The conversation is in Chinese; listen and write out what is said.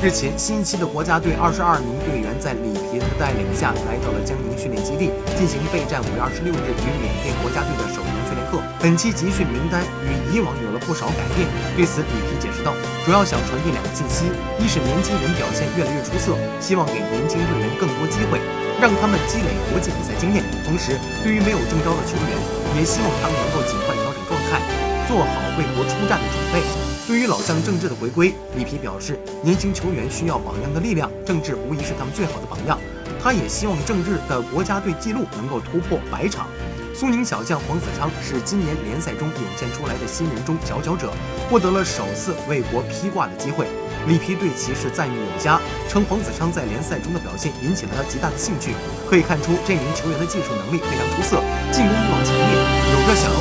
日前，新一期的国家队二十二名队员在里皮的带领下来到了江宁训练基地，进行备战五月二十六日与缅甸国家队的首场训练课。本期集训名单与以往有了不少改变。对此，里皮解释道，主要想传递两个信息：一是年轻人表现越来越出色，希望给年轻队员更多机会，让他们积累国际比赛经验；同时，对于没有征召的球员，也希望他们能够尽快，做好为国出战的准备。对于老将郑智的回归，里皮表示，年轻球员需要榜样的力量，郑智无疑是他们最好的榜样。他也希望郑智的国家队纪录能够突破百场。苏宁小将黄子昌是今年联赛中涌现出来的新人中佼佼者，获得了首次为国披挂的机会。里皮对其是赞誉有加，称黄子昌在联赛中的表现引起了他极大的兴趣。可以看出这名球员的技术能力非常出色，进攻欲望强烈，有着想。